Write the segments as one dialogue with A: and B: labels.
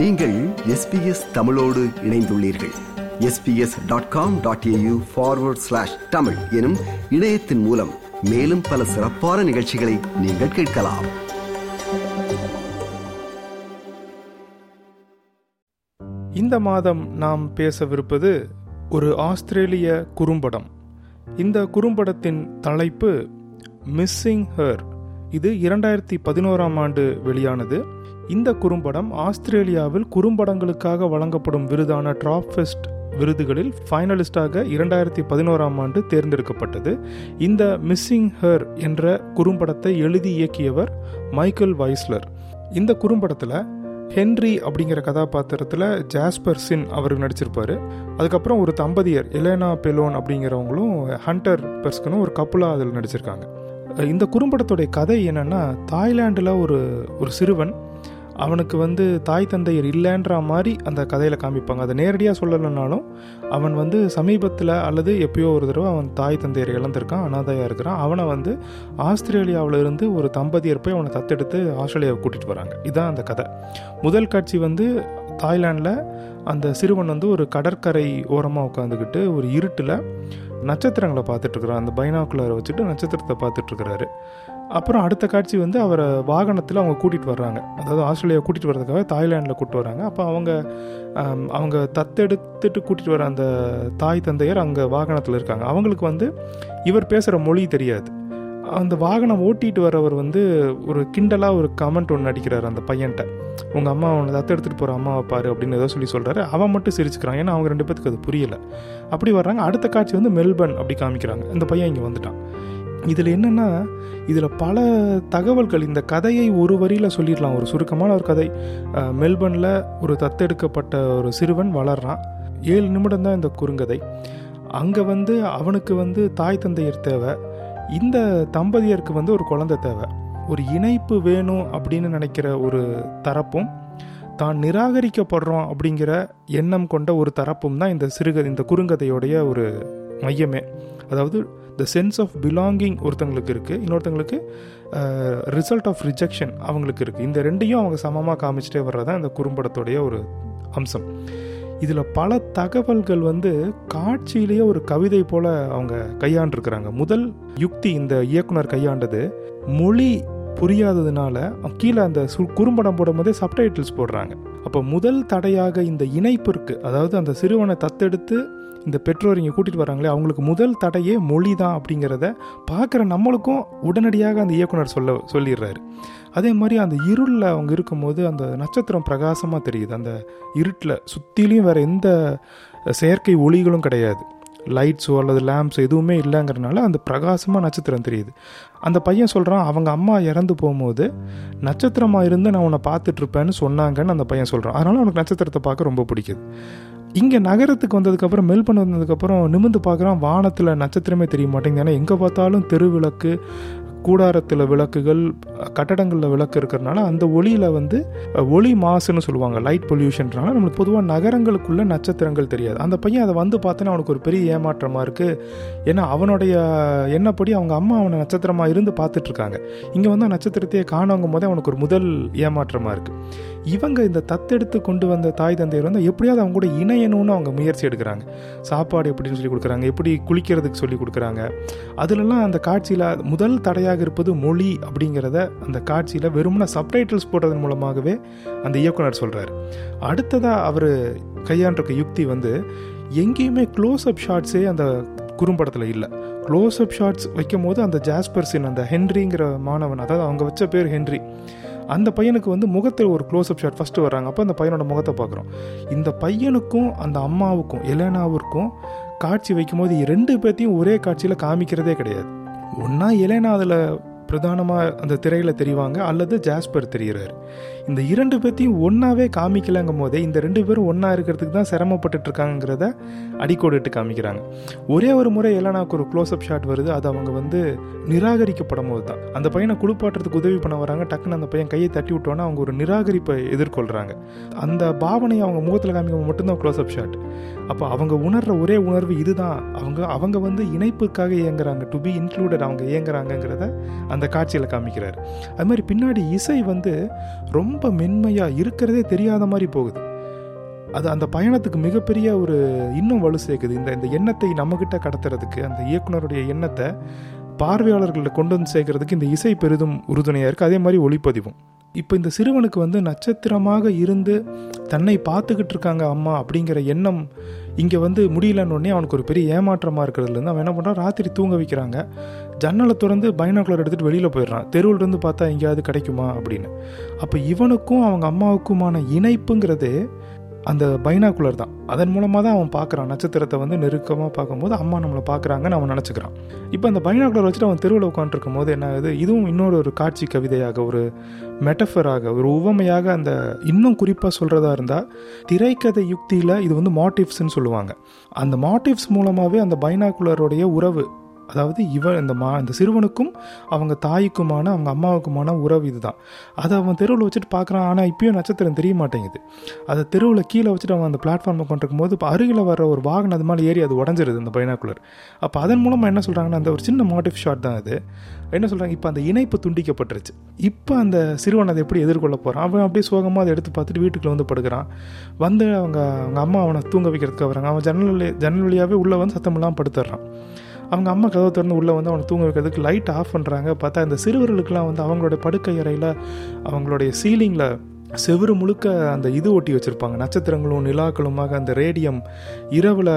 A: நீங்கள் எஸ்பிஎஸ் தமிழோடு இணைந்துள்ளீர்கள். SBS dot com dot AU forward slash Tamil எனும் இணையத்தின் மூலம் மேலும் பல சிறப்பான நிகழ்ச்சிகளை நீங்கள் கேட்கலாம்.
B: இந்த மாதம் நாம் பேசவிருப்பது ஒரு ஆஸ்திரேலிய குறும்படம். இந்த குறும்படத்தின் தலைப்பு மிஸ்ஸிங் ஹர் இது இரண்டாயிரத்தி பதினோராம் ஆண்டு வெளியானது. இந்த குறும்படம் ஆஸ்திரேலியாவில் குறும்படங்களுக்காக வழங்கப்படும் விருதான ட்ராப் ஃபெஸ்ட் விருதுகளில் ஃபைனலிஸ்டாக இரண்டாயிரத்தி பதினோராம் ஆண்டு தேர்ந்தெடுக்கப்பட்டது. இந்த மிஸ்ஸிங் ஹர் என்ற குறும்படத்தை எழுதி இயக்கியவர் மைக்கேல் வைஸ்லர் இந்த குறும்படத்தில் ஹென்ரி அப்படிங்கிற கதாபாத்திரத்தில் ஜாஸ்பர் சின் அவர் நடிச்சிருப்பார். அதுக்கப்புறம் ஒரு தம்பதியர் எலேனா பெலோன் அப்படிங்கிறவங்களும் ஹண்டர் பெர்ஸ்கனும் ஒரு கப்புலாக அதில் நடிச்சிருக்காங்க. இந்த குறும்படத்துடைய கதை என்னென்னா தாய்லாண்டில் ஒரு ஒரு சிறுவன் அவனுக்கு வந்து தாய் தந்தையர் இல்லைன்ற மாதிரி அந்த கதையில் காமிப்பாங்க. அதை நேரடியாக சொல்லலைனாலும் அவன் வந்து சமீபத்தில் அல்லது எப்பயோ ஒரு தடவை அவன் தாய் தந்தையர் இழந்திருக்கான் அனாதையாக இருக்கிறான். அவனை வந்து ஆஸ்திரேலியாவில் இருந்து ஒரு தம்பதியர் போய் அவனை தத்தெடுத்து ஆஸ்திரேலியாவை கூட்டிகிட்டு வராங்க இதுதான் அந்த கதை. முதல் காட்சி வந்து தாய்லாண்டில் அந்த சிறுவன் வந்து ஒரு கடற்கரை ஓரமாக உட்காந்துக்கிட்டு ஒரு இருட்டில் நட்சத்திரங்களை பார்த்துட்ருக்குறான். அந்த பைனாக்குலரை வச்சுட்டு நட்சத்திரத்தை பார்த்துட்ருக்கிறாரு. அப்புறம் அடுத்த காட்சி வந்து அவரை வாகனத்தில் அவங்க கூட்டிகிட்டு வர்றாங்க. அதாவது ஆஸ்திரேலியா கூட்டிகிட்டு வர்றதுக்காக தாய்லாண்டில் கூப்பிட்டு வராங்க அப்போ அவங்க அவங்க தத்தெடுத்துட்டு கூட்டிகிட்டு வர அந்த தாய் தந்தையர் அங்கே வாகனத்தில் இருக்காங்க. அவங்களுக்கு வந்து இவர் பேசுகிற மொழி தெரியாது. அந்த வாகனம் ஓட்டிகிட்டு வரவர் வந்து ஒரு கிண்டலாக ஒரு கமெண்ட் ஒன்று அடிக்கிறார் அந்த பையன்கிட்ட உங்கள் அம்மா அவனை தத்து எடுத்துகிட்டு போகிற அம்மாவை பாரு அப்படின்னு ஏதோ சொல்லி சொல்கிறாரு அவன் மட்டும் சிரிச்சுக்கிறான். ஏன்னா அவங்க ரெண்டு பேத்துக்கு அது புரியலை. அப்படி வர்றாங்க. அடுத்த காட்சி வந்து மெல்பர்ன் அப்படி காமிக்கிறாங்க. இந்த பையன் இங்கே வந்துட்டான். இதில் என்னென்னா இதில் பல தகவல்கள் இந்த கதையை ஒரு வரியில் சொல்லிடலாம். ஒரு சுருக்கமான ஒரு கதை. மெல்பர்னில் ஒரு தத்தெடுக்கப்பட்ட ஒரு சிறுவன் வளர்றான். ஏழு நிமிடம் தான் இந்த குறுங்கதை. அங்கே வந்து அவனுக்கு வந்து தாய் தந்தையர் தேவை. இந்த தம்பதியருக்கு வந்து ஒரு குழந்தை தேவை. ஒரு இணைப்பு வேணும் அப்படின்னு நினைக்கிற ஒரு தரப்பும் தான் நிராகரிக்கப்படுறோம் அப்படிங்கிற எண்ணம் கொண்ட ஒரு தரப்பும் தான் இந்த சிறுகதை இந்த குறுங்கதையோடைய ஒரு மையமே. அதாவது த சென்ஸ் ஆஃப் பிலாங்கிங் ஒருத்தங்களுக்கு இருக்குது இன்னொருத்தங்களுக்கு ரிசல்ட் ஆஃப் ரிஜெக்ஷன் அவங்களுக்கு இருக்குது இந்த ரெண்டையும் அவங்க சமமாக காமிச்சிட்டே வர்றதான் இந்த குறும்படத்துடைய ஒரு அம்சம். இதில் பல தகவல்கள் வந்து காட்சியிலேயே ஒரு கவிதை போல் அவங்க கையாண்டிருக்கிறாங்க. முதல் யுக்தி இந்த இயக்குனர் கையாண்டது. மொழி புரியாததுனால கீழே அந்த சு குறும்படம் போடும்போதே சப்டைட்டில்ஸ் போடுறாங்க. அப்போ முதல் தடையாக இந்த இணைப்பிற்கு அதாவது அந்த சிறுவனை தத்தெடுத்து இந்த பெற்றோர் இங்கே கூட்டிகிட்டு வராங்களே அவங்களுக்கு முதல் தடையே மொழி தான் அப்படிங்கிறத பார்க்குற நம்மளுக்கும் உடனடியாக அந்த இயக்குனர் சொல்ல சொல்லிடுறாரு. அதே மாதிரி அந்த இருளில் அவங்க இருக்கும்போது அந்த நட்சத்திரம் பிரகாசமாக தெரியுது. அந்த இருட்டில் சுற்றிலையும் வேறு எந்த செயற்கை ஒளிகளும் கிடையாது. லைட்ஸோ அல்லது லேம்ப்ஸ் எதுவுமே இல்லைங்கிறனால அந்த பிரகாசமாக நட்சத்திரம் தெரியுது. அந்த பையன் சொல்கிறான் அவங்க அம்மா இறந்து போகும்போது நட்சத்திரமாக இருந்து நான் உன்னை பார்த்துட்ருப்பேன்னு சொன்னாங்கன்னு அந்த பையன் சொல்கிறான் அதனால் அவனுக்கு நட்சத்திரத்தை பார்க்க ரொம்ப பிடிக்குது. இங்கே நகரத்துக்கு வந்ததுக்கப்புறம் மெல்பன் வந்ததுக்கப்புறம் நிமிந்து பார்க்குறான் வானத்தில் நட்சத்திரமே தெரிய மாட்டேங்குது ஏன்னா எங்கே பார்த்தாலும் தெருவிளக்கு கூடாரத்தில் விளக்குகள் கட்டடங்களில் விளக்கு இருக்கிறனால அந்த ஒளியில் வந்து ஒளி மாசுன்னு சொல்லுவாங்க லைட் பொல்யூஷன்றனால நம்மளுக்கு பொதுவாக நகரங்களுக்குள்ள நட்சத்திரங்கள் தெரியாது. அந்த பையன் அதை வந்து பார்த்தோன்னா அவனுக்கு ஒரு பெரிய ஏமாற்றமாக இருக்குது ஏன்னா அவனுடைய என்னப்படி அவங்க அம்மா அவனை நட்சத்திரமாக இருந்து பார்த்துட்ருக்காங்க இங்கே வந்து நட்சத்திரத்தையே காணவங்கும் போதே அவனுக்கு ஒரு முதல் ஏமாற்றமாக இருக்குது இவங்க இந்த தத்தெடுத்து கொண்டு வந்த தாய் தந்தையர் வந்து எப்படியாவது அவங்க கூட இணையணும்னு அவங்க முயற்சி எடுக்கிறாங்க. சாப்பாடு எப்படின்னு சொல்லி கொடுக்குறாங்க. எப்படி குளிக்கிறதுக்கு சொல்லி கொடுக்குறாங்க. அதுலலாம் அந்த காட்சியில் முதல் தடையாக இருப்பது மொழி அப்படிங்கிறத அந்த காட்சியில் வெறுமன சப்டைட்டில்ஸ் போடுறதன் மூலமாகவே அந்த இயக்குனர் சொல்கிறார் அடுத்ததாக அவர் கையாண்டிருக்க யுக்தி வந்து எங்கேயுமே க்ளோஸ் அப் ஷாட்ஸே அந்த குறும்படத்தில் இல்லை. க்ளோஸ் அப் ஷாட்ஸ் வைக்கும் போது அந்த ஜாஸ்பர்சின் அந்த ஹென்ரிங்கிற மாணவன் அதாவது அவங்க வச்ச பேர் ஹென்ரி அந்த பையனுக்கு வந்து முகத்தில் ஒரு க்ளோஸ்அப் ஷாட் ஃபஸ்ட்டு வராங்க அப்போ அந்த பையனோட முகத்தை பார்க்குறோம். இந்த பையனுக்கும் அந்த அம்மாவுக்கும் எலேனாவிற்கும் காட்சி வைக்கும்போது ரெண்டு பேர்த்தையும் ஒரே காட்சியில் காமிக்கிறதே கிடையாது. ஒன்றா எலேனா அதில் பிரதானமாக அந்த திரையில் தெரிவாங்க அல்லது ஜாஸ்பர் தெரிகிறார் இந்த இரண்டு பேர்த்தையும் ஒன்றாவே காமிக்கலங்கும் போதே இந்த ரெண்டு பேரும் ஒன்றா இருக்கிறதுக்கு தான் சிரமப்பட்டுட்ருக்காங்கிறத அடிக்கோடிட்டு காமிக்கிறாங்க. ஒரே ஒரு முறை எலனாக்கு ஒரு க்ளோஸ்அப் ஷாட் வருது அது அவங்க வந்து நிராகரிக்கப்படும் போது தான் அந்த பையனை குளிப்பாட்டுறதுக்கு உதவி பண்ண வராங்க டக்குன்னு அந்த பையன் கையை தட்டி விட்டோன்னா அவங்க ஒரு நிராகரிப்பை எதிர்கொள்கிறாங்க அந்த பாவனையை அவங்க முகத்தில் காமிக்கும் மட்டும்தான் க்ளோஸ்அப் ஷாட் அப்போ அவங்க உணர்ற ஒரே உணர்வு இதுதான். அவங்க அவங்க வந்து இணைப்புக்காக இயங்குறாங்க. டு பி இன்க்ளூடட் அவங்க இயங்குறாங்கங்கிறத அந்த காட்சியில் காமிக்கிறார். அது மாதிரி பின்னாடி இசை வந்து ரொம்ப மென்மையாக இருக்கிறதே தெரியாத மாதிரி போகுது. அது அந்த பயணத்துக்கு மிகப்பெரிய ஒரு இன்னும் வலு சேர்க்குது. இந்த இந்த எண்ணத்தை நம்மக்கிட்ட கடத்துறதுக்கு அந்த இயக்குனருடைய எண்ணத்தை பார்வையாளர்களை கொண்டு வந்து சேர்க்கறதுக்கு இந்த இசை பெரிதும் உறுதுணையாக இருக்குது அதே மாதிரி ஒளிப்பதிவும். இப்போ இந்த சிறுவனுக்கு வந்து நட்சத்திரமாக இருந்து தன்னை பார்த்துக்கிட்டு இருக்காங்க அம்மா அப்படிங்கிற எண்ணம் இங்கே வந்து முடியலன்னொடனே அவனுக்கு ஒரு பெரிய ஏமாற்றமாக இருக்கிறதுலேருந்து அவன் என்ன பண்ணுறான் ராத்திரி தூங்க வைக்கிறாங்க. ஜன்னலை திறந்து பைனாக்குலர் எடுத்துகிட்டு வெளியில் போயிடுறான். தெருவில் இருந்து பார்த்தா எங்கேயாவது கிடைக்குமா அப்படின்னு. அப்போ இவனுக்கும் அவங்க அம்மாவுக்குமான இணைப்புங்கிறது அந்த பைனாக்குலர் தான். அதன் மூலமாக தான் அவன் பார்க்குறான். நட்சத்திரத்தை வந்து நெருக்கமாக பார்க்கும்போது அம்மா நம்மளை பார்க்குறாங்கன்னு அவன் நினச்சிக்கிறான். இப்போ அந்த பைனாக்குலர் வச்சுட்டு அவன் தெருவில் உட்காந்துருக்கும் போது என்ன ஆகுது? இதுவும் இன்னொரு ஒரு காட்சி கவிதையாக ஒரு மெட்டஃபராக ஒரு உவமையாக அந்த இன்னும் குறிப்பாக சொல்கிறதா இருந்தால் திரைக்கதை யுக்தியில் இது வந்து மாட்டிவ்ஸ்ன்னு சொல்லுவாங்க. அந்த மாட்டிவ்ஸ் மூலமாகவே அந்த பைனாக்குலருடைய உறவு அதாவது இவன் இந்த மா இந்த சிறுவனுக்கும் அவங்க தாய்க்குமான அவங்க அம்மாவுக்குமான உறவு இதுதான். அதை அவன் தெருவில் வச்சுட்டு பார்க்குறான். ஆனால் இப்பயும் நட்சத்திரம் தெரிய மாட்டேங்குது. அதை தெருவில் கீழே வச்சுட்டு அவன் அந்த பிளாட்ஃபார்மை கொண்டிருக்கும் போது இப்போ அருகில் வர ஒரு வாகனம் அது மேலே ஏறி அது உடஞ்சிருது இந்த பைனாக்குலர் அப்போ அதன் மூலமாக என்ன சொல்கிறாங்கன்னா அந்த ஒரு சின்ன மோட்டிவ் ஷாட் தான் அது. என்ன சொல்கிறாங்க இப்போ அந்த இணைப்பு துண்டிக்கப்பட்டுருச்சு. இப்போ அந்த சிறுவன் அதை எப்படி எதிர்கொள்ள போகிறான் அவன் அப்படியே சோகமாக அதை எடுத்து பார்த்துட்டு வீட்டுக்குள்ள வந்து படுக்கிறான். வந்து அவங்க அவங்க அம்மா அவனை தூங்க வைக்கிறதுக்கு வராங்க அவன் ஜன்னல் ஜன்னல் வழியாகவே உள்ளே வந்து சத்தம் இல்லாமல் படுத்துடுறான் அவங்க அம்மா கதவை திறந்து உள்ளே வந்து அவனை தூங்க வைக்கிறதுக்கு லைட் ஆஃப் பண்ணுறாங்க பார்த்தா இந்த சிறுவர்களுக்கெல்லாம் வந்து அவங்களோட படுக்கை அறையில் அவங்களுடைய சீலிங்கில் செவுரு முழுக்க அந்த இது ஒட்டி வச்சுருப்பாங்க. நட்சத்திரங்களும் நிலாக்களுமாக அந்த ரேடியம் இரவில்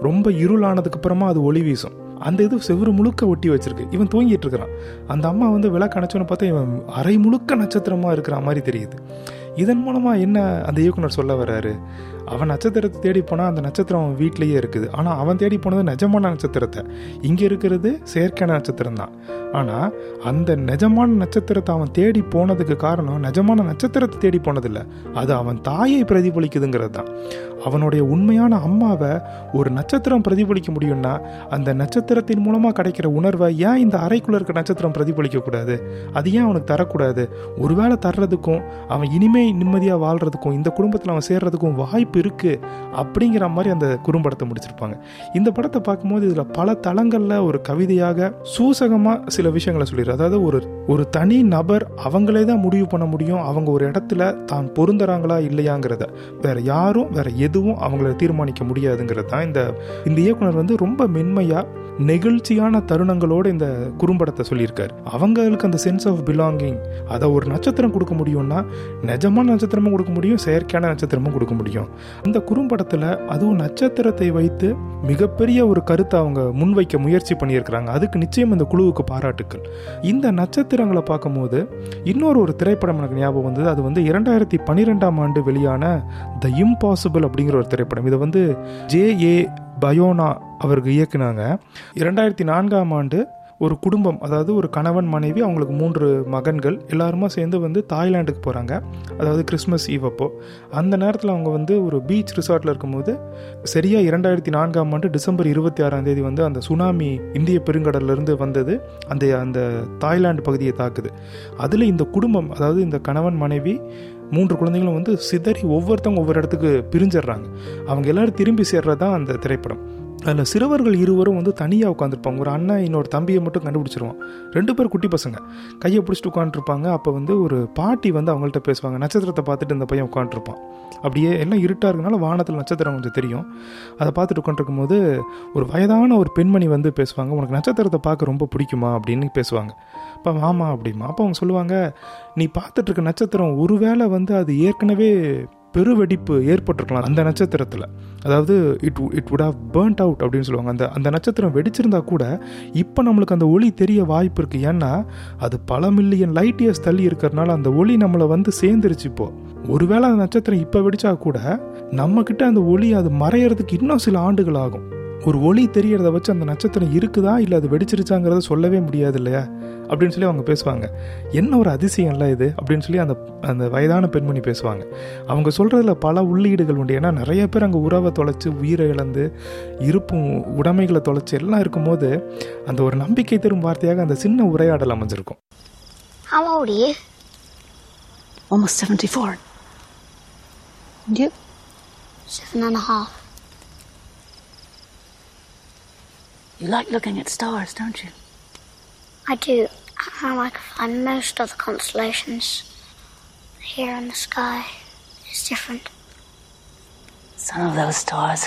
B: ரொம்ப இருளானதுக்கு அப்புறமா அது ஒளி வீசும். அந்த இது செவுரு முழுக்க ஒட்டி வச்சிருக்கு. இவன் தூங்கிட்டு இருக்கிறான். அந்த அம்மா வந்து விளக்கு அணைச்சோன்னு பார்த்தா இவன் அரை முழுக்க நட்சத்திரமாக இருக்கிற மாதிரி தெரியுது. இதன் மூலமாக என்ன அந்த இயக்குனர் சொல்ல வர்றாரு? அவன் நட்சத்திரத்தை தேடி போனால் அந்த நட்சத்திரம் அவன் வீட்லேயே இருக்குது. ஆனால் அவன் தேடி போனது நிஜமான நட்சத்திரத்தை. இங்கே இருக்கிறது செயற்கையான நட்சத்திரம் தான். ஆனால் அந்த நிஜமான நட்சத்திரத்தை அவன் தேடி போனதுக்கு காரணம் நிஜமான நட்சத்திரத்தை தேடி போனதில்லை. அது அவன் தாயை பிரதிபலிக்குதுங்கிறது தான். அவனுடைய உண்மையான அம்மாவை ஒரு நட்சத்திரம் பிரதிபலிக்க முடியும்னா அந்த நட்சத்திரத்தின் மூலமாக கிடைக்கிற உணர்வை ஏன் இந்த அறைக்குள்ள இருக்க நட்சத்திரம் பிரதிபலிக்கக்கூடாது? அது ஏன் அவனுக்கு தரக்கூடாது? ஒருவேளை தர்றதுக்கும் அவன் இனிமே நிம்மதியாக வாழ்றதுக்கும் இந்த குடும்பத்தில் அவன் சேர்றதுக்கும் வாய்ப்பு இருக்கு அப்படிங்கிற மாதிரி அந்த குறும்படத்தை முடிச்சிருப்பாங்க. இந்த படத்தை பார்க்கும்போது இதில் பல தளங்களில் ஒரு கவிதையாக சூசகமாக சில விஷயங்களை சொல்லிடுற அதாவது ஒரு ஒரு தனி நபர் அவங்களே தான் முடிவு பண்ண முடியும். அவங்க ஒரு இடத்துல தான் பொருந்துறாங்களா இல்லையாங்கிறத. வேற யாரும் வேற எதுவும் அவங்கள தீர்மானிக்க முடியாதுங்கிறது தான் இந்த இந்த இயக்குனர் வந்து ரொம்ப மென்மையாக நெகிழ்ச்சியான தருணங்களோட இந்த குறும்படத்தை சொல்லியிருக்காரு. அவங்களுக்கு அந்த சென்ஸ் ஆஃப் பிலாங்கிங் அதை ஒரு நட்சத்திரம் கொடுக்க முடியும்னா நிஜமான நட்சத்திரமும் கொடுக்க முடியும் செயற்கையான நட்சத்திரமும் கொடுக்க முடியும். அந்த குறும்படத்தில் அதுவும் நட்சத்திரத்தை வைத்து மிகப்பெரிய ஒரு கருத்தை அவங்க முன்வைக்க முயற்சி பண்ணியிருக்கிறாங்க. அதுக்கு நிச்சயம் இந்த குழுவுக்கு பாராட்டுக்கள். இந்த நட்சத்திரங்களை பார்க்கும்போது இன்னொரு ஒரு திரைப்படம் எனக்கு ஞாபகம் வந்தது. அது வந்து இரண்டாயிரத்தி பன்னிரெண்டாம் ஆண்டு வெளியான த இம்பாசிபிள் அப்படிங்கிற ஒரு திரைப்படம். இதை வந்து ஜே ஏ பயோனா அவருக்கு இயக்குனாங்க. இரண்டாயிரத்தி நான்காம் ஆண்டு ஒரு குடும்பம் அதாவது ஒரு கணவன் மனைவி அவங்களுக்கு மூன்று மகன்கள் எல்லாருமா சேர்ந்து வந்து தாய்லாண்டுக்கு போகிறாங்க அதாவது கிறிஸ்மஸ் ஈவ் அப்போ. அந்த நேரத்தில் அவங்க வந்து ஒரு பீச் ரிசார்ட்டில் இருக்கும்போது சரியாக இரண்டாயிரத்தி நான்காம் ஆண்டு டிசம்பர் இருபத்தி ஆறாம் தேதி வந்து அந்த சுனாமி இந்திய பெருங்கடல்லேருந்து வந்தது. அந்த அந்த தாய்லாந்து பகுதியை தாக்குது. அதில் இந்த குடும்பம் அதாவது இந்த கணவன் மனைவி மூன்று குழந்தைகளும் வந்து சிதறி ஒவ்வொருத்தவங்க ஒவ்வொரு இடத்துக்கு பிரிஞ்சிடுறாங்க. அவங்க எல்லாரும் திரும்பி சேர்றது தான் அந்த திரைப்படம். அதில் சிறுவர்கள் இருவரும் வந்து தனியாக உட்காந்துருப்பாங்க ஒரு அண்ணன் இன்னொரு தம்பியை மட்டும் கண்டுபிடிச்சிருவான். ரெண்டு பேர் குட்டி பசங்க. கையை பிடிச்சிட்டு உட்காந்துருப்பாங்க அப்போ வந்து ஒரு பாட்டி வந்து அவங்கள்ட்ட பேசுவாங்க. நட்சத்திரத்தை பார்த்துட்டு இந்த பையன் உட்காந்துருப்பான் அப்படியே எல்லாம் இருட்டாக இருக்கனால வானத்தில் நட்சத்திரம் கொஞ்சம் தெரியும். அதை பார்த்துட்டு உட்காந்துருக்கும் போது ஒரு வயதான ஒரு பெண்மணி வந்து பேசுவாங்க. உனக்கு நட்சத்திரத்தை பார்க்க ரொம்ப பிடிக்குமா? அப்படின்னு பேசுவாங்க. அப்போ ஆமாம் அப்படிமா. அப்போ அவங்க சொல்லுவாங்க நீ பார்த்துட்டு இருக்க நட்சத்திரம் ஒருவேளை வந்து அது ஏற்கனவே பெருவெடிப்பு ஏற்பட்டிருக்கலாம் அந்த நட்சத்திரத்தில். அதாவது it it would have burnt out அப்படின்னு சொல்லுவாங்க. அந்த அந்த நட்சத்திரம் வெடிச்சிருந்தா கூட இப்போ நம்மளுக்கு அந்த ஒளி தெரிய வாய்ப்பு இருக்குது ஏன்னா அது பல மில்லியன் லைட் இயர்ஸ் தள்ளி இருக்கிறனால அந்த ஒளி நம்மளை வந்து சேர்ந்துருச்சு இப்போ. ஒருவேளை அந்த நட்சத்திரம் இப்போ வெடிச்சா கூட நம்மக்கிட்ட அந்த ஒளி அது மறையறதுக்கு இன்னும் சில ஆண்டுகள் ஆகும். ஒரு ஒளி தெரியறத வச்சு அந்த நட்சத்திரம் இருக்குதா இல்லை அது வெடிச்சிருச்சாங்கிறத சொல்லவே முடியாது இல்லையா அப்படின்னு சொல்லி அவங்க பேசுவாங்க என்ன ஒரு அதிசயம்ல இது அப்படின்னு சொல்லி அந்த அந்த வயதான பெண்மணி பேசுவாங்க அவங்க சொல்கிறதுல பல உள்ளீடுகள் உண்டு ஏன்னா நிறைய பேர் அங்கே உறவை தொலைச்சு உயிரை இழந்து இருப்பும் உடைமைகளை தொலைச்சு எல்லாம் இருக்கும்போது அந்த ஒரு நம்பிக்கை தரும் வார்த்தையாக அந்த சின்ன உரையாடல் அமைஞ்சிருக்கும்
C: How old are you?
D: Almost 74. And you?
C: Seven and a half.
D: You like looking at stars, don't you?
C: I do. I like to find most of the constellations here in the sky. It's different.
D: Some of those stars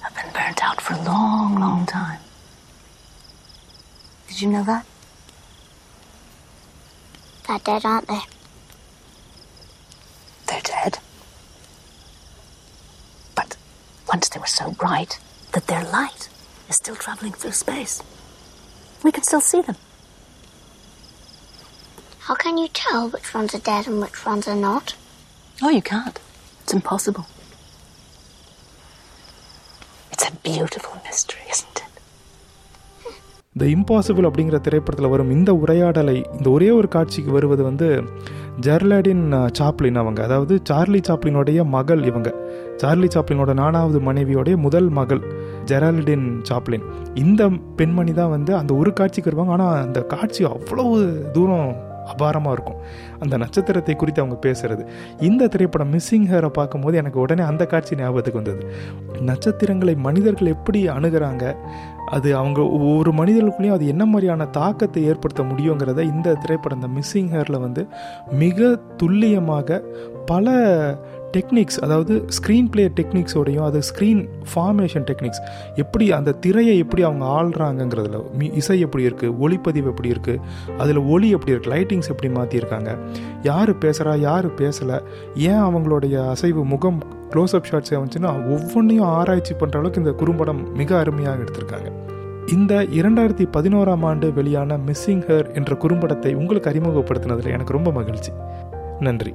D: have been burnt out for a long, long time. Did you know that?
C: They're dead, aren't they?
D: They're dead. But once they were so bright that their light is still traveling through space. We can still see them.
C: How can you tell which ones are dead and which ones are not?
D: Oh, you can't. It's impossible. It's a beautiful mystery, isn't it?
B: The impossible அப்படிங்கிற திரைப்படத்தில் வரும் இந்த உரையாடலை இந்த ஒரே ஒரு காட்சிக்கு வருவது வந்து ஜெர்லாடின் சாப்ளின் அவங்க அதாவது சார்லி சாப்ளினுடைய மகள் இவங்க சார்லி சாப்ளினோட நானாவது மனைவியோடைய முதல் மகள் ஜெரால்டின் சாப்ளின். இந்த பெண்மணி தான் வந்து அந்த ஒரு காட்சிக்கு வருவாங்க. ஆனால் அந்த காட்சி அவ்வளவு தூரம் அபாரமாக இருக்கும். அந்த நட்சத்திரத்தை குறித்து அவங்க பேசுறது. இந்த திரைப்படம் மிஸ்ஸிங் ஹேரை பார்க்கும்போது எனக்கு உடனே அந்த காட்சி ஞாபகத்துக்கு வந்தது. நட்சத்திரங்களை மனிதர்கள் எப்படி அணுகிறாங்க? அது அவங்க ஒவ்வொரு மனிதர்களுக்குள்ளேயும் அது என்ன மாதிரியான தாக்கத்தை ஏற்படுத்த முடியுங்கிறத இந்த திரைப்படம் இந்த மிஸ்ஸிங் ஹேரில் வந்து மிக துல்லியமாக பல டெக்னிக்ஸ் அதாவது ஸ்க்ரீன் பிளே டெக்னிக்ஸோடையும் அது ஸ்க்ரீன் ஃபார்மேஷன் டெக்னிக்ஸ் எப்படி அந்த திரையை எப்படி அவங்க ஆள்றாங்கங்கிறதுல மி இசை எப்படி இருக்குது ஒளிப்பதிவு எப்படி இருக்குது அதில் ஒளி எப்படி இருக்குது லைட்டிங்ஸ் எப்படி மாற்றிருக்காங்க யார் பேசுகிறா யார் பேசலை ஏன் அவங்களுடைய அசைவு முகம் க்ளோஸ்அப் ஷாட்ஸ் வந்துச்சுன்னா ஒவ்வொன்றையும் ஆராய்ச்சி பண்ணுற அளவுக்கு இந்த குறும்படம் மிக அருமையாக எடுத்திருக்காங்க. இந்த இரண்டாயிரத்தி பதினோராம் ஆண்டு வெளியான மிஸ்ஸிங் ஹர் என்ற குறும்படத்தை உங்களுக்கு அறிமுகப்படுத்தினதில் எனக்கு ரொம்ப மகிழ்ச்சி. நன்றி.